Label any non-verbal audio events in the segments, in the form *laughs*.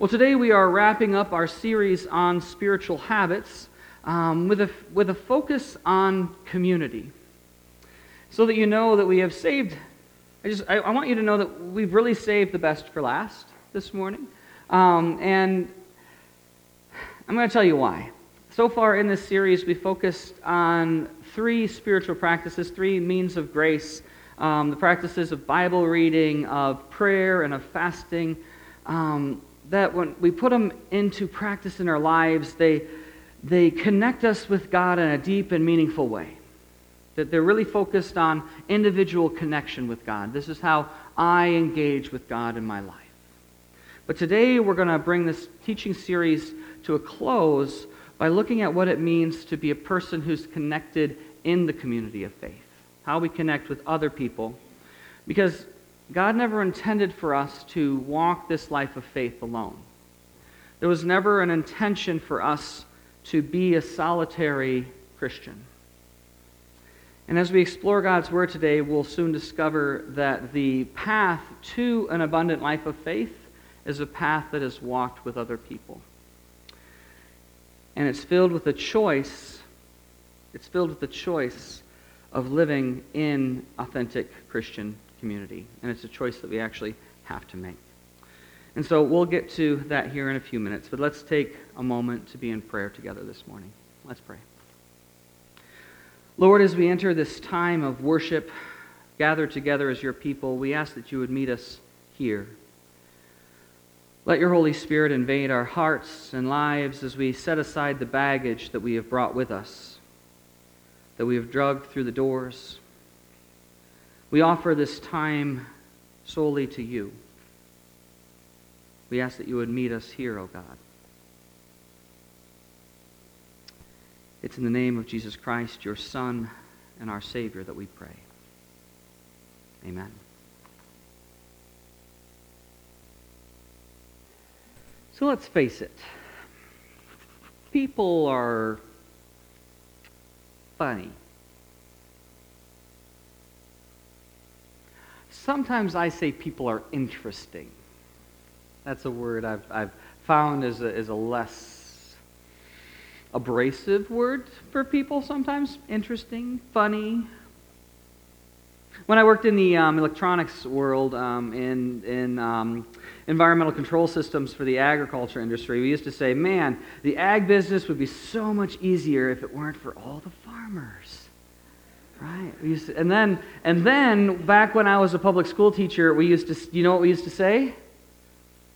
Well, today we are wrapping up our series on spiritual habits um, with, a, with a focus on community. So that you know that we have saved, I, just, I, I want you to know that we've really saved the best for last this morning. Um, and I'm going to tell you why. So far in this series, we focused on three spiritual practices, three means of grace um, the practices of Bible reading, of prayer, and of fasting. Um, that when we put them into practice in our lives, they, they connect us with God in a deep and meaningful way. That they're really focused on individual connection with God. This is how I engage with God in my life. But today we're going to bring this teaching series to a close by looking at what it means to be a person who's connected in the community of faith, how we connect with other people. Because God never intended for us to walk this life of faith alone. There was never an intention for us to be a solitary Christian. And as we explore God's Word today, we'll soon discover that the path to an abundant life of faith is a path that is walked with other people. And it's filled with a choice. It's filled with the choice of living in authentic Christian community. And it's a choice that we actually have to make. And so we'll get to that here in a few minutes, but let's take a moment to be in prayer together this morning. Let's pray. Lord, as we enter this time of worship, gathered together as your people, we ask that you would meet us here. Let your Holy Spirit invade our hearts and lives as we set aside the baggage that we have brought with us, that we have drugged through the doors, we offer this time solely to you. We ask that you would meet us here, O oh God. It's in the name of Jesus Christ, your Son and our Savior, that we pray. Amen. So let's face it. People are funny. Sometimes I say people are interesting. That's a word I've, I've found is a, is a less abrasive word for people sometimes. Interesting, funny. When I worked in the um, electronics world um, in, in um, environmental control systems for the agriculture industry, we used to say, man, the ag business would be so much easier if it weren't for all the farmers. To, and then and then back when I was a public school teacher, we used to you know what we used to say?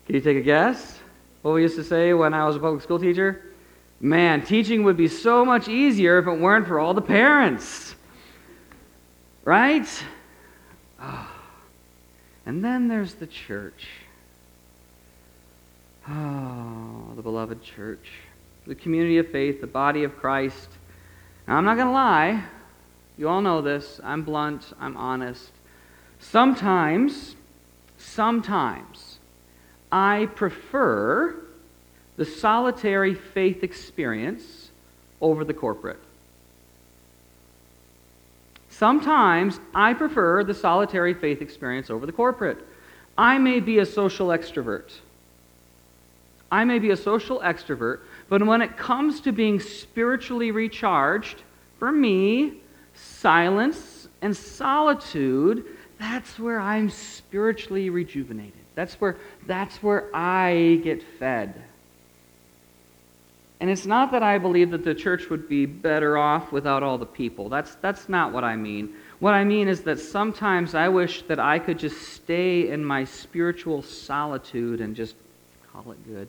Can you take a guess? What we used to say when I was a public school teacher? Man, teaching would be so much easier if it weren't for all the parents. Right? Oh. And then there's the church. Oh, the beloved church. The community of faith, the body of Christ. Now, I'm not going to lie. You all know this. I'm blunt, I'm honest. Sometimes, sometimes, I prefer the solitary faith experience over the corporate. Sometimes I prefer the solitary faith experience over the corporate. I may be a social extrovert. I may be a social extrovert, but when it comes to being spiritually recharged, for me, silence and solitude, that's where I'm spiritually rejuvenated. That's where, that's where I get fed. And it's not that I believe that the church would be better off without all the people. That's, that's not what I mean. What I mean is that sometimes I wish that I could just stay in my spiritual solitude and just call it good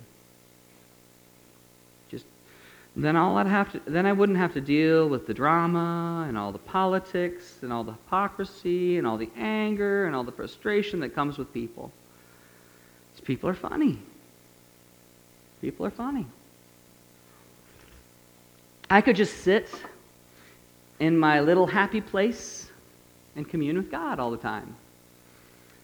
then all I'd have to then I wouldn't have to deal with the drama and all the politics and all the hypocrisy and all the anger and all the frustration that comes with people. Because people are funny. People are funny. I could just sit in my little happy place and commune with God all the time.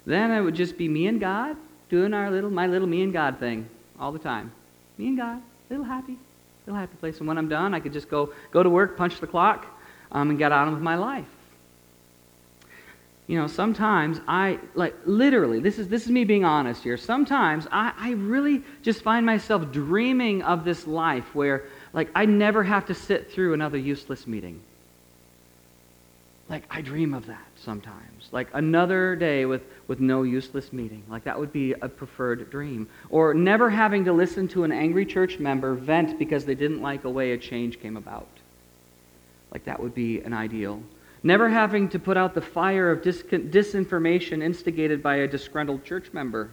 Then it would just be me and God doing our little my little me and God thing all the time. Me and God, little happy, Still happy place. And when I'm done, I could just go, go to work, punch the clock, um, and get on with my life. you know, sometimes I, like, literally, this is, this is me being honest here. Sometimes I, I really just find myself dreaming of this life where, like, I never have to sit through another useless meeting. Like, I dream of that sometimes. Like, another day with, with no useless meeting. Like, that would be a preferred dream. Or never having to listen to an angry church member vent because they didn't like a way a change came about. Like, that would be an ideal. Never having to put out the fire of dis- disinformation instigated by a disgruntled church member.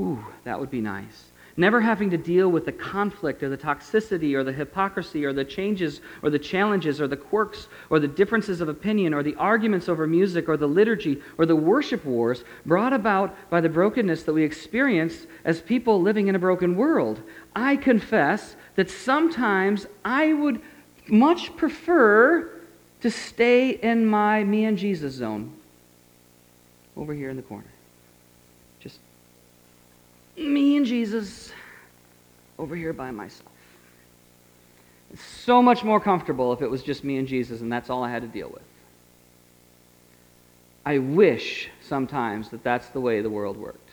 Ooh, that would be nice. Never having to deal with the conflict or the toxicity or the hypocrisy or the changes or the challenges or the quirks or the differences of opinion or the arguments over music or the liturgy or the worship wars brought about by the brokenness that we experience as people living in a broken world. I confess that sometimes I would much prefer to stay in my me and Jesus zone over here in the corner. Me and Jesus over here by myself. It's so much more comfortable if it was just me and Jesus and that's all I had to deal with. I wish sometimes that that's the way the world worked.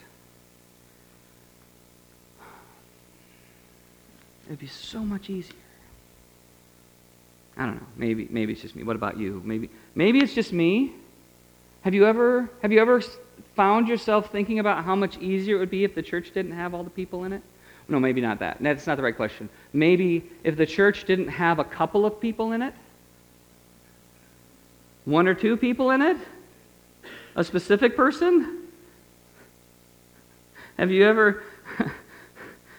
It'd be so much easier. I don't know. Maybe maybe it's just me. What about you? Maybe maybe it's just me. Have you ever have you ever found yourself thinking about how much easier it would be if the church didn't have all the people in it? No, maybe not that. That's not the right question. Maybe if the church didn't have a couple of people in it? One or two people in it? A specific person? Have you ever *laughs*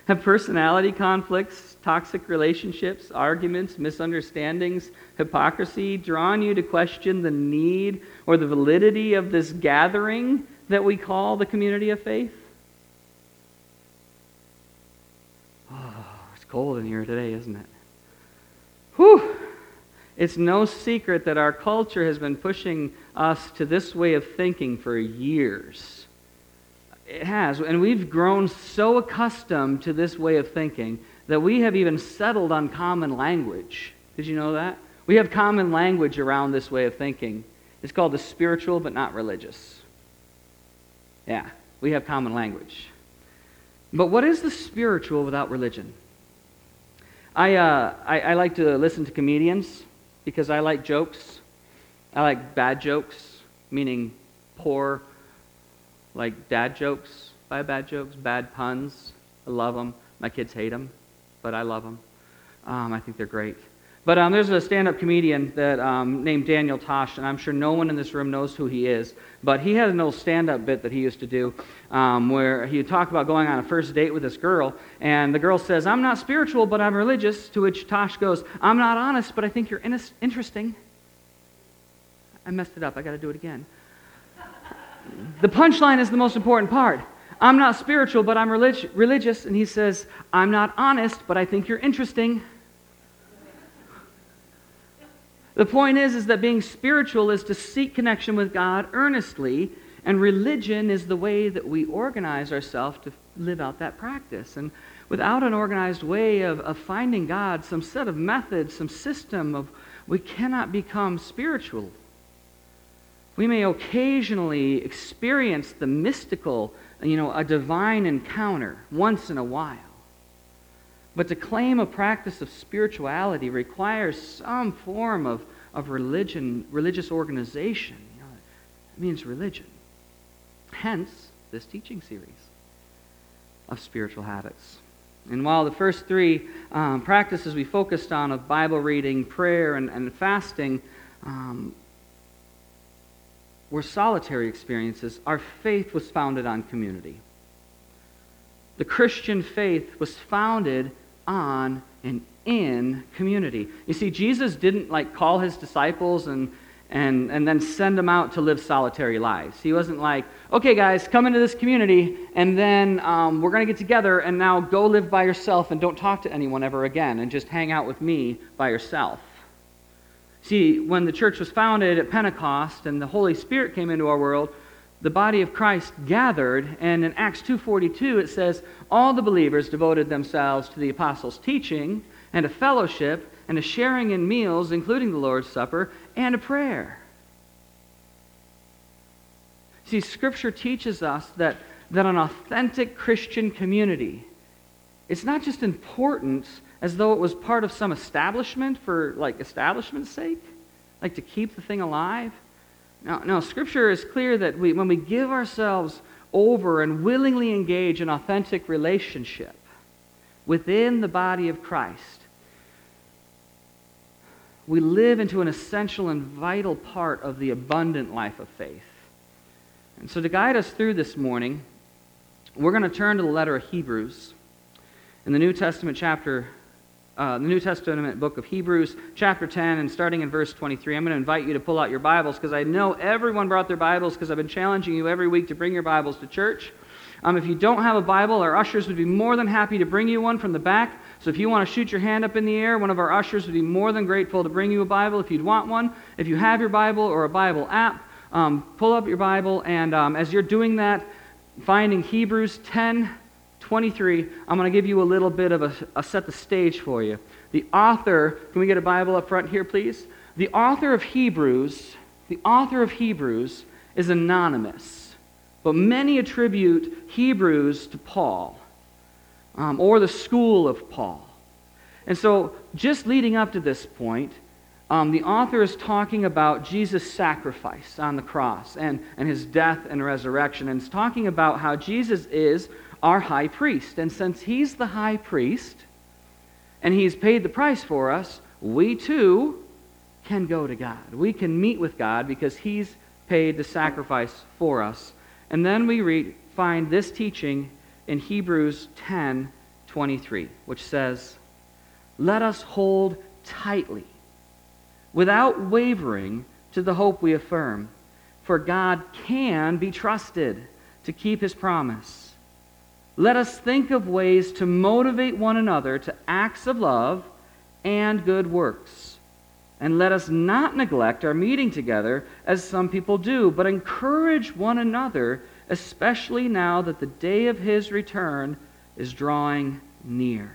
have personality conflicts toxic relationships, arguments, misunderstandings, hypocrisy drawn you to question the need or the validity of this gathering that we call the community of faith? Oh, it's cold in here today, isn't it? Whew! It's no secret that our culture has been pushing us to this way of thinking for years. It has. And we've grown so accustomed to this way of thinking that we have even settled on common language. Did you know that? We have common language around this way of thinking. It's called the spiritual but not religious. Yeah, we have common language. But what is the spiritual without religion? I, uh, I, I like to listen to comedians because I like jokes. I like bad jokes, meaning poor, like dad jokes, by bad jokes, bad puns. I love them. My kids hate them but I love them. Um, I think they're great. But um, there's a stand up comedian that, um, named Daniel Tosh, and I'm sure no one in this room knows who he is. But he had an old stand up bit that he used to do um, where he would talk about going on a first date with this girl, and the girl says, I'm not spiritual, but I'm religious. To which Tosh goes, I'm not honest, but I think you're in- interesting. I messed it up. I got to do it again. The punchline is the most important part. I'm not spiritual, but I'm relig- religious. And he says, I'm not honest, but I think you're interesting. The point is, is that being spiritual is to seek connection with God earnestly, and religion is the way that we organize ourselves to live out that practice. And without an organized way of, of finding God, some set of methods, some system of, we cannot become spiritual. We may occasionally experience the mystical you know, a divine encounter once in a while. But to claim a practice of spirituality requires some form of, of religion, religious organization. You know, it means religion. Hence, this teaching series of spiritual habits. And while the first three um, practices we focused on of Bible reading, prayer, and, and fasting um, were solitary experiences, our faith was founded on community. The Christian faith was founded on and in community. You see, Jesus didn't like call his disciples and and, and then send them out to live solitary lives. He wasn't like, okay, guys, come into this community, and then um, we're going to get together, and now go live by yourself and don't talk to anyone ever again, and just hang out with me by yourself. See, when the church was founded at Pentecost and the Holy Spirit came into our world, the body of Christ gathered, and in Acts 2:42 it says, "All the believers devoted themselves to the apostles' teaching and a fellowship and a sharing in meals, including the Lord's Supper, and a prayer." See, Scripture teaches us that, that an authentic Christian community, it's not just important as though it was part of some establishment for like establishment's sake, like to keep the thing alive. No, no, Scripture is clear that we, when we give ourselves over and willingly engage in authentic relationship within the body of Christ, we live into an essential and vital part of the abundant life of faith. And so, to guide us through this morning, we're going to turn to the letter of Hebrews in the New Testament chapter, uh, the New Testament book of Hebrews, chapter 10, and starting in verse 23. I'm going to invite you to pull out your Bibles because I know everyone brought their Bibles because I've been challenging you every week to bring your Bibles to church. Um, if you don't have a Bible, our ushers would be more than happy to bring you one from the back. So if you want to shoot your hand up in the air, one of our ushers would be more than grateful to bring you a Bible if you'd want one. If you have your Bible or a Bible app, um, pull up your Bible, and um, as you're doing that, finding Hebrews 10 23, I'm going to give you a little bit of a, a set the stage for you. The author, can we get a Bible up front here, please? The author of Hebrews, the author of Hebrews is anonymous, but many attribute Hebrews to Paul um, or the school of Paul. And so, just leading up to this point, um, the author is talking about Jesus' sacrifice on the cross and, and his death and resurrection. And it's talking about how Jesus is our high priest. And since he's the high priest and he's paid the price for us, we too can go to God. We can meet with God because he's paid the sacrifice for us. And then we read, find this teaching in Hebrews 10 23, which says, Let us hold tightly without wavering to the hope we affirm. For God can be trusted to keep his promise. Let us think of ways to motivate one another to acts of love and good works. And let us not neglect our meeting together as some people do, but encourage one another, especially now that the day of his return is drawing near.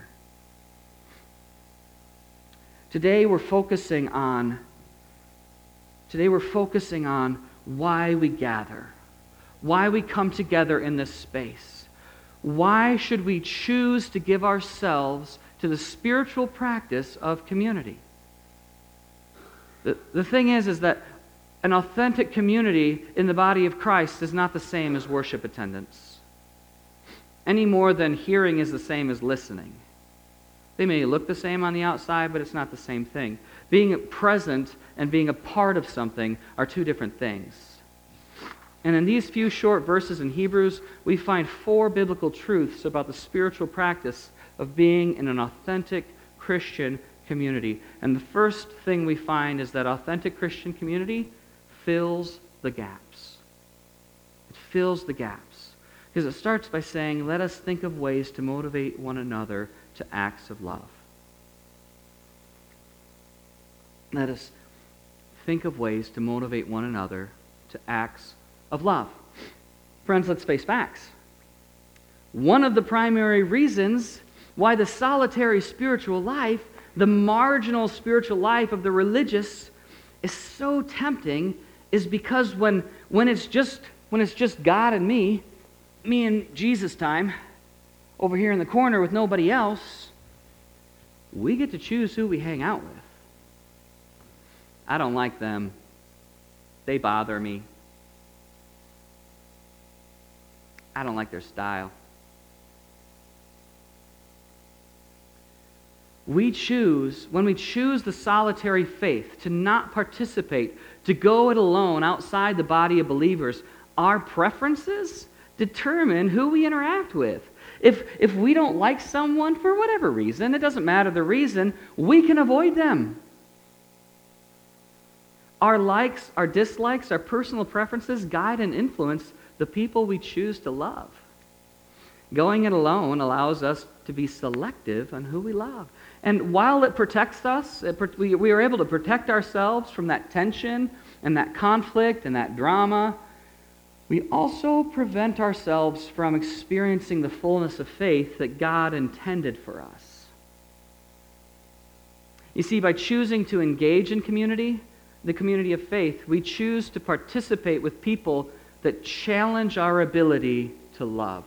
Today we're focusing on today we're focusing on why we gather. Why we come together in this space. Why should we choose to give ourselves to the spiritual practice of community? The, the thing is is that an authentic community in the body of Christ is not the same as worship attendance. Any more than hearing is the same as listening. They may look the same on the outside, but it's not the same thing. Being present and being a part of something are two different things. And in these few short verses in Hebrews, we find four biblical truths about the spiritual practice of being in an authentic Christian community. And the first thing we find is that authentic Christian community fills the gaps. It fills the gaps. Because it starts by saying, let us think of ways to motivate one another to acts of love. Let us think of ways to motivate one another to acts of love. Friends, let's face facts. One of the primary reasons why the solitary spiritual life, the marginal spiritual life of the religious, is so tempting is because when, when, it's just, when it's just God and me, me and Jesus time, over here in the corner with nobody else, we get to choose who we hang out with. I don't like them. They bother me. I don't like their style. We choose, when we choose the solitary faith, to not participate, to go it alone outside the body of believers, our preferences determine who we interact with. If, if we don't like someone for whatever reason, it doesn't matter the reason, we can avoid them. Our likes, our dislikes, our personal preferences guide and influence the people we choose to love. Going it alone allows us to be selective on who we love. And while it protects us, it, we, we are able to protect ourselves from that tension and that conflict and that drama we also prevent ourselves from experiencing the fullness of faith that God intended for us. You see, by choosing to engage in community, the community of faith, we choose to participate with people that challenge our ability to love.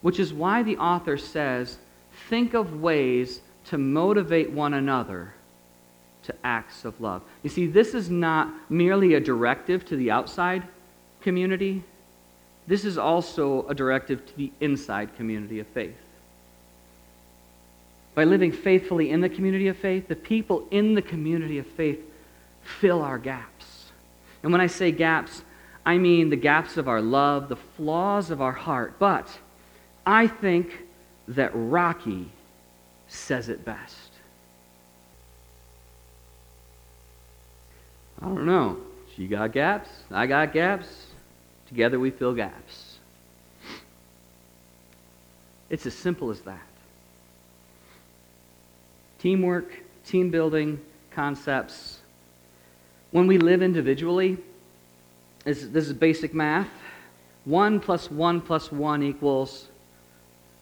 Which is why the author says, think of ways to motivate one another to acts of love. You see, this is not merely a directive to the outside community, this is also a directive to the inside community of faith. By living faithfully in the community of faith, the people in the community of faith fill our gaps. And when I say gaps, I mean the gaps of our love, the flaws of our heart. But I think that Rocky says it best. I don't know. She got gaps. I got gaps. Together we fill gaps. It's as simple as that. Teamwork, team building concepts. When we live individually, this is basic math. 1 plus 1 plus 1 equals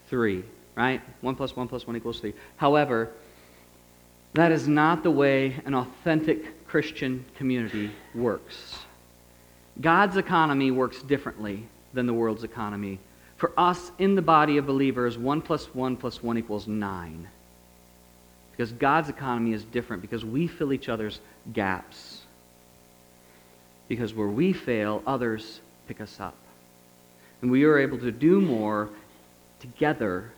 3, right? 1 plus 1 plus 1 equals 3. However, that is not the way an authentic Christian community works. God's economy works differently than the world's economy. For us in the body of believers, 1 plus 1 plus 1 equals 9. Because God's economy is different, because we fill each other's gaps. Because where we fail, others pick us up. And we are able to do more together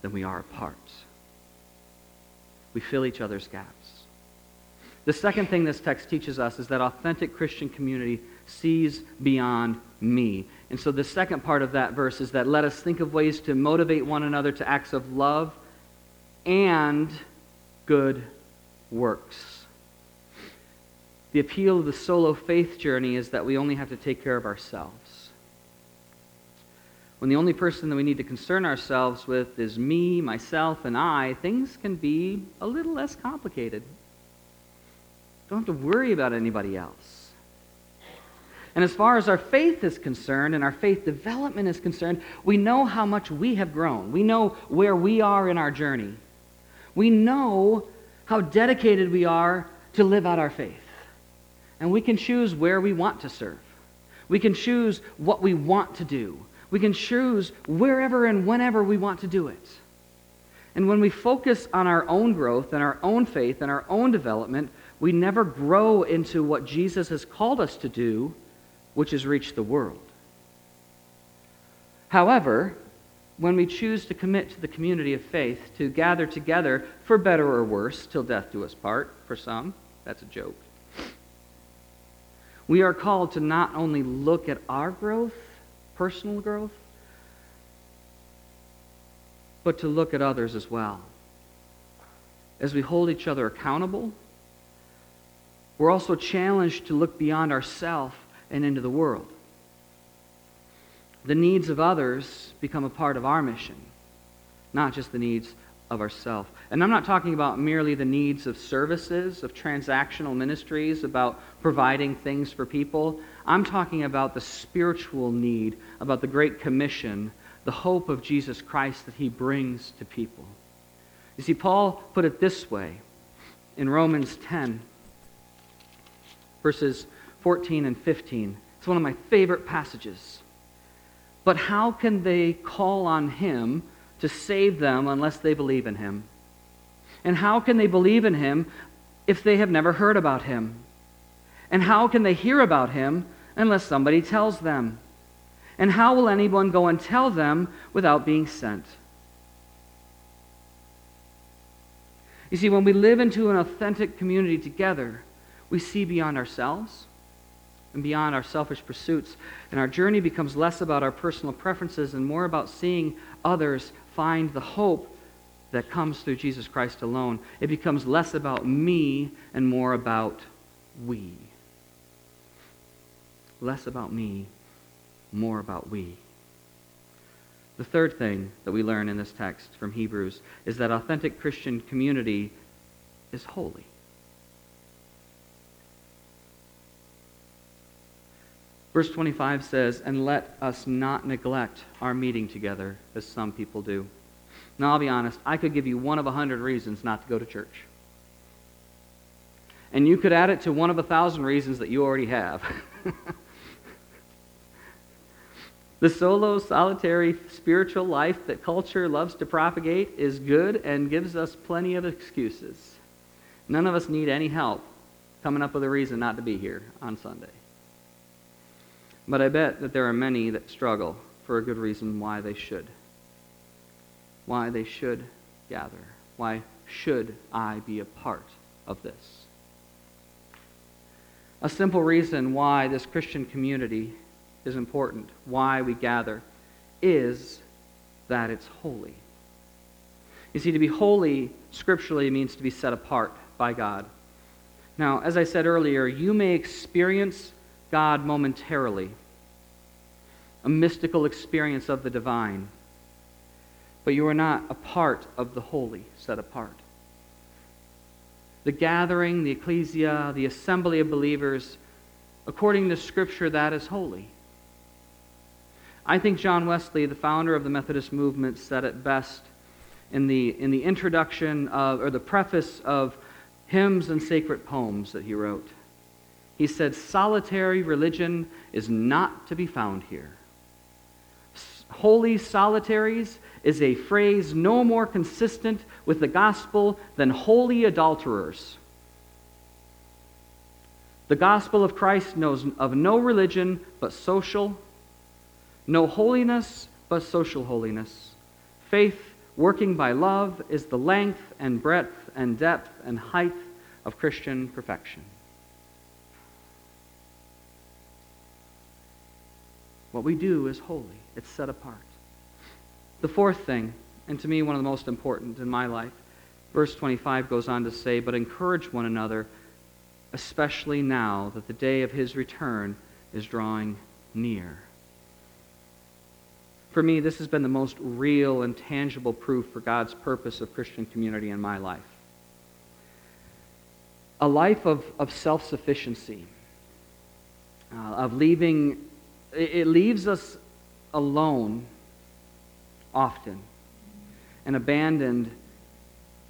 than we are apart. We fill each other's gaps. The second thing this text teaches us is that authentic Christian community sees beyond me. And so the second part of that verse is that let us think of ways to motivate one another to acts of love and good works. The appeal of the solo faith journey is that we only have to take care of ourselves. When the only person that we need to concern ourselves with is me, myself, and I, things can be a little less complicated. Don't have to worry about anybody else. And as far as our faith is concerned and our faith development is concerned, we know how much we have grown. We know where we are in our journey. We know how dedicated we are to live out our faith. And we can choose where we want to serve. We can choose what we want to do. We can choose wherever and whenever we want to do it. And when we focus on our own growth and our own faith and our own development, we never grow into what Jesus has called us to do, which is reach the world. However, when we choose to commit to the community of faith, to gather together for better or worse, till death do us part, for some, that's a joke. We are called to not only look at our growth, personal growth, but to look at others as well. As we hold each other accountable, we're also challenged to look beyond ourselves and into the world the needs of others become a part of our mission, not just the needs of ourselves. And I'm not talking about merely the needs of services, of transactional ministries, about providing things for people. I'm talking about the spiritual need, about the Great Commission, the hope of Jesus Christ that he brings to people. You see, Paul put it this way in Romans 10, verses 14 and 15. It's one of my favorite passages. But how can they call on him to save them unless they believe in him? And how can they believe in him if they have never heard about him? And how can they hear about him unless somebody tells them? And how will anyone go and tell them without being sent? You see, when we live into an authentic community together, we see beyond ourselves and beyond our selfish pursuits. And our journey becomes less about our personal preferences and more about seeing others find the hope that comes through Jesus Christ alone. It becomes less about me and more about we. Less about me, more about we. The third thing that we learn in this text from Hebrews is that authentic Christian community is holy. Verse 25 says, And let us not neglect our meeting together, as some people do. Now, I'll be honest, I could give you one of a hundred reasons not to go to church. and you could add it to one of a thousand reasons that you already have. *laughs* the solo, solitary spiritual life that culture loves to propagate is good and gives us plenty of excuses. None of us need any help coming up with a reason not to be here on Sunday. But I bet that there are many that struggle for a good reason why they should. Why they should gather. Why should I be a part of this? A simple reason why this Christian community is important, why we gather, is that it's holy. You see, to be holy scripturally means to be set apart by God. Now, as I said earlier, you may experience God momentarily, a mystical experience of the divine, but you are not a part of the holy set apart. The gathering, the ecclesia, the assembly of believers, according to Scripture, that is holy. I think John Wesley, the founder of the Methodist movement, said it best in the, in the introduction of, or the preface of hymns and sacred poems that he wrote. He said, Solitary religion is not to be found here. Holy solitaries is a phrase no more consistent with the gospel than holy adulterers. The gospel of Christ knows of no religion but social, no holiness but social holiness. Faith working by love is the length and breadth and depth and height of Christian perfection. What we do is holy, it's set apart. The fourth thing, and to me one of the most important in my life, verse 25 goes on to say, But encourage one another, especially now that the day of his return is drawing near. For me, this has been the most real and tangible proof for God's purpose of Christian community in my life. A life of, of self sufficiency, uh, of leaving, it leaves us alone often and abandoned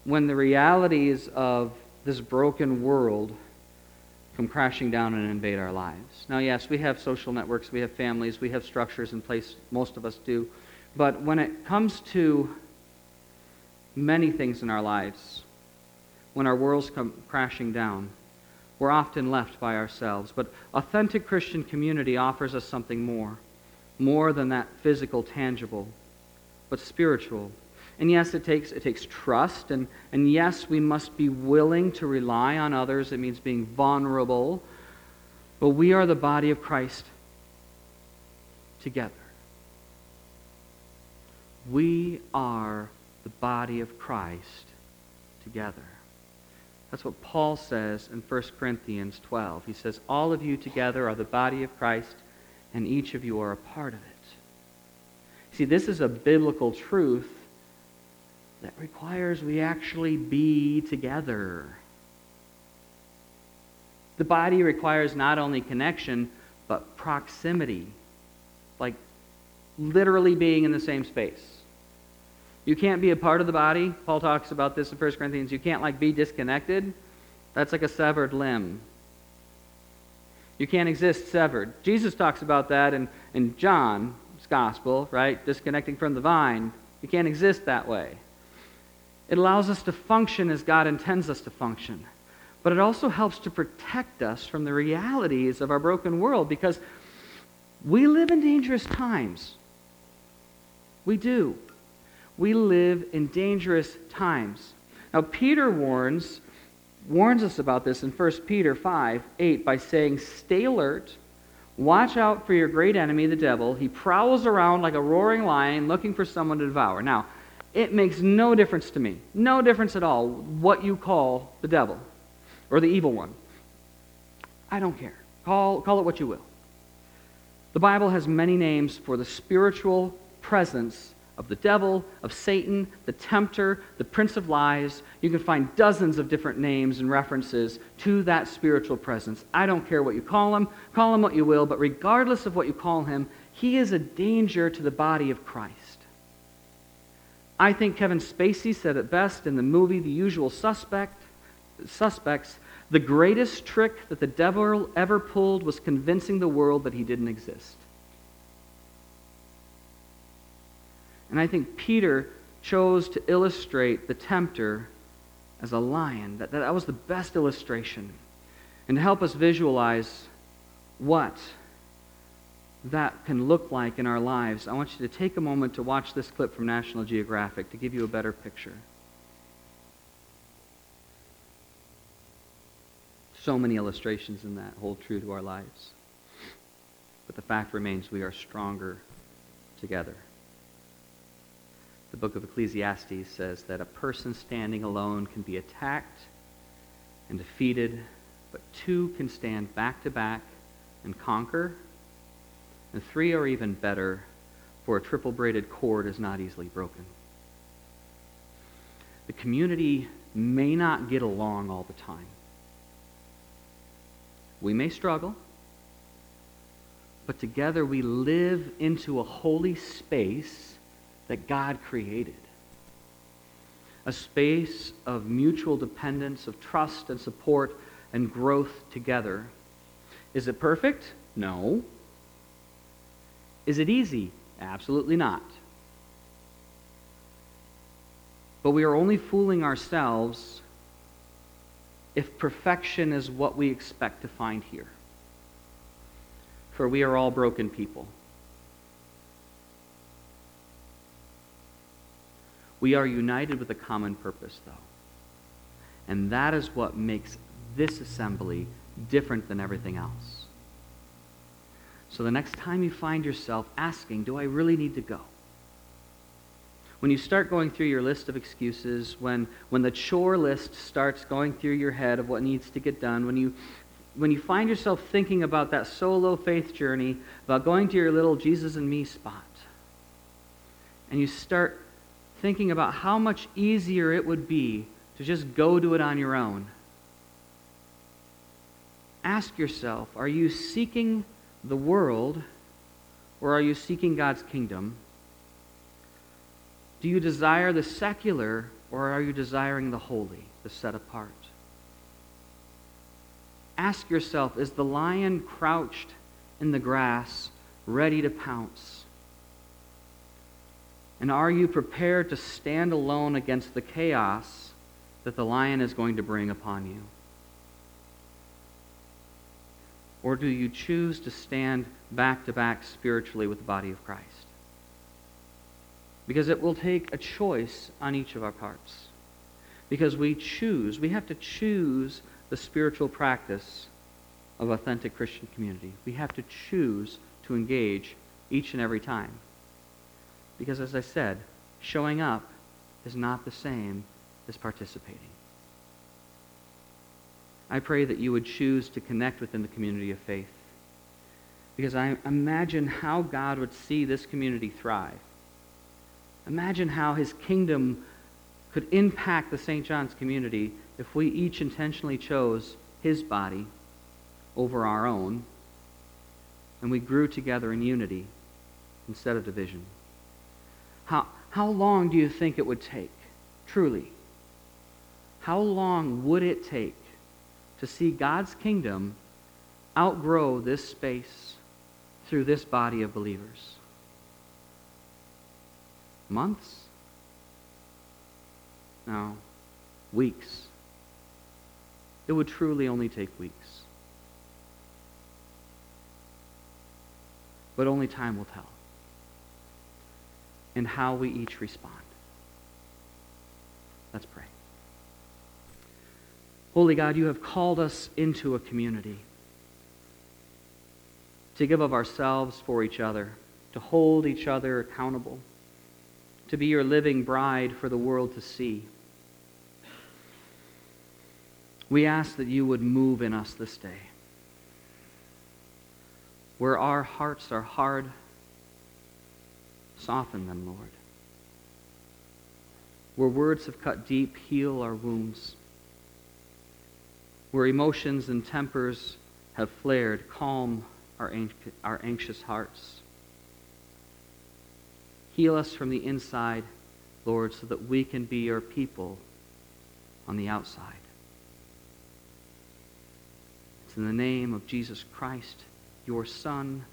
when the realities of this broken world come crashing down and invade our lives. Now, yes, we have social networks, we have families, we have structures in place, most of us do. But when it comes to many things in our lives, when our worlds come crashing down, we're often left by ourselves. But authentic Christian community offers us something more, more than that physical, tangible, but spiritual and yes, it takes, it takes trust. And, and yes, we must be willing to rely on others. It means being vulnerable. But we are the body of Christ together. We are the body of Christ together. That's what Paul says in 1 Corinthians 12. He says, All of you together are the body of Christ, and each of you are a part of it. See, this is a biblical truth that requires we actually be together. The body requires not only connection, but proximity. Like literally being in the same space. You can't be a part of the body. Paul talks about this in 1 Corinthians. You can't like be disconnected. That's like a severed limb. You can't exist severed. Jesus talks about that in, in John's gospel, right? Disconnecting from the vine. You can't exist that way. It allows us to function as God intends us to function. But it also helps to protect us from the realities of our broken world because we live in dangerous times. We do. We live in dangerous times. Now, Peter warns, warns us about this in 1 Peter 5 8 by saying, Stay alert, watch out for your great enemy, the devil. He prowls around like a roaring lion looking for someone to devour. Now, it makes no difference to me, no difference at all, what you call the devil or the evil one. I don't care. Call, call it what you will. The Bible has many names for the spiritual presence of the devil, of Satan, the tempter, the prince of lies. You can find dozens of different names and references to that spiritual presence. I don't care what you call him, call him what you will, but regardless of what you call him, he is a danger to the body of Christ. I think Kevin Spacey said it best in the movie The Usual Suspect, Suspects The greatest trick that the devil ever pulled was convincing the world that he didn't exist. And I think Peter chose to illustrate the tempter as a lion. That, that was the best illustration. And to help us visualize what that can look like in our lives, I want you to take a moment to watch this clip from National Geographic to give you a better picture. So many illustrations in that hold true to our lives. But the fact remains we are stronger together. The book of Ecclesiastes says that a person standing alone can be attacked and defeated, but two can stand back to back and conquer, and three are even better, for a triple braided cord is not easily broken. The community may not get along all the time. We may struggle, but together we live into a holy space that God created. A space of mutual dependence, of trust and support and growth together. Is it perfect? No. Is it easy? Absolutely not. But we are only fooling ourselves if perfection is what we expect to find here. For we are all broken people. We are united with a common purpose, though. And that is what makes this assembly different than everything else. So the next time you find yourself asking, Do I really need to go? when you start going through your list of excuses, when, when the chore list starts going through your head of what needs to get done, when you, when you find yourself thinking about that solo faith journey, about going to your little Jesus and me spot, and you start thinking about how much easier it would be to just go do it on your own, ask yourself are you seeking the world or are you seeking God's kingdom? Do you desire the secular or are you desiring the holy, the set apart? Ask yourself is the lion crouched in the grass, ready to pounce? And are you prepared to stand alone against the chaos that the lion is going to bring upon you? Or do you choose to stand back to back spiritually with the body of Christ? Because it will take a choice on each of our parts. Because we choose, we have to choose the spiritual practice of authentic Christian community. We have to choose to engage each and every time. Because as I said, showing up is not the same as participating. I pray that you would choose to connect within the community of faith. Because I imagine how God would see this community thrive Imagine how his kingdom could impact the St. John's community if we each intentionally chose his body over our own and we grew together in unity instead of division. How, long do you think it would take, truly? How long would it take to see God's kingdom outgrow this space through this body of believers? Months? No, weeks. It would truly only take weeks. But only time will tell. And how we each respond. Let's pray. Holy God, you have called us into a community to give of ourselves for each other, to hold each other accountable to be your living bride for the world to see. We ask that you would move in us this day. Where our hearts are hard, soften them, Lord. Where words have cut deep, heal our wounds. Where emotions and tempers have flared, calm our, our anxious hearts. Heal us from the inside, Lord, so that we can be your people on the outside. It's in the name of Jesus Christ, your Son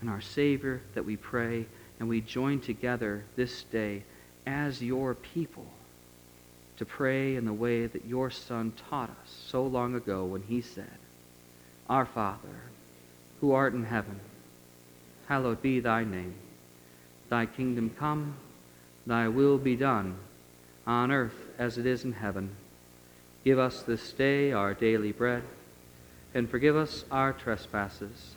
and our Savior, that we pray, and we join together this day as your people to pray in the way that your Son taught us so long ago when he said, Our Father, who art in heaven, hallowed be thy name. Thy kingdom come, thy will be done, on earth as it is in heaven. Give us this day our daily bread, and forgive us our trespasses,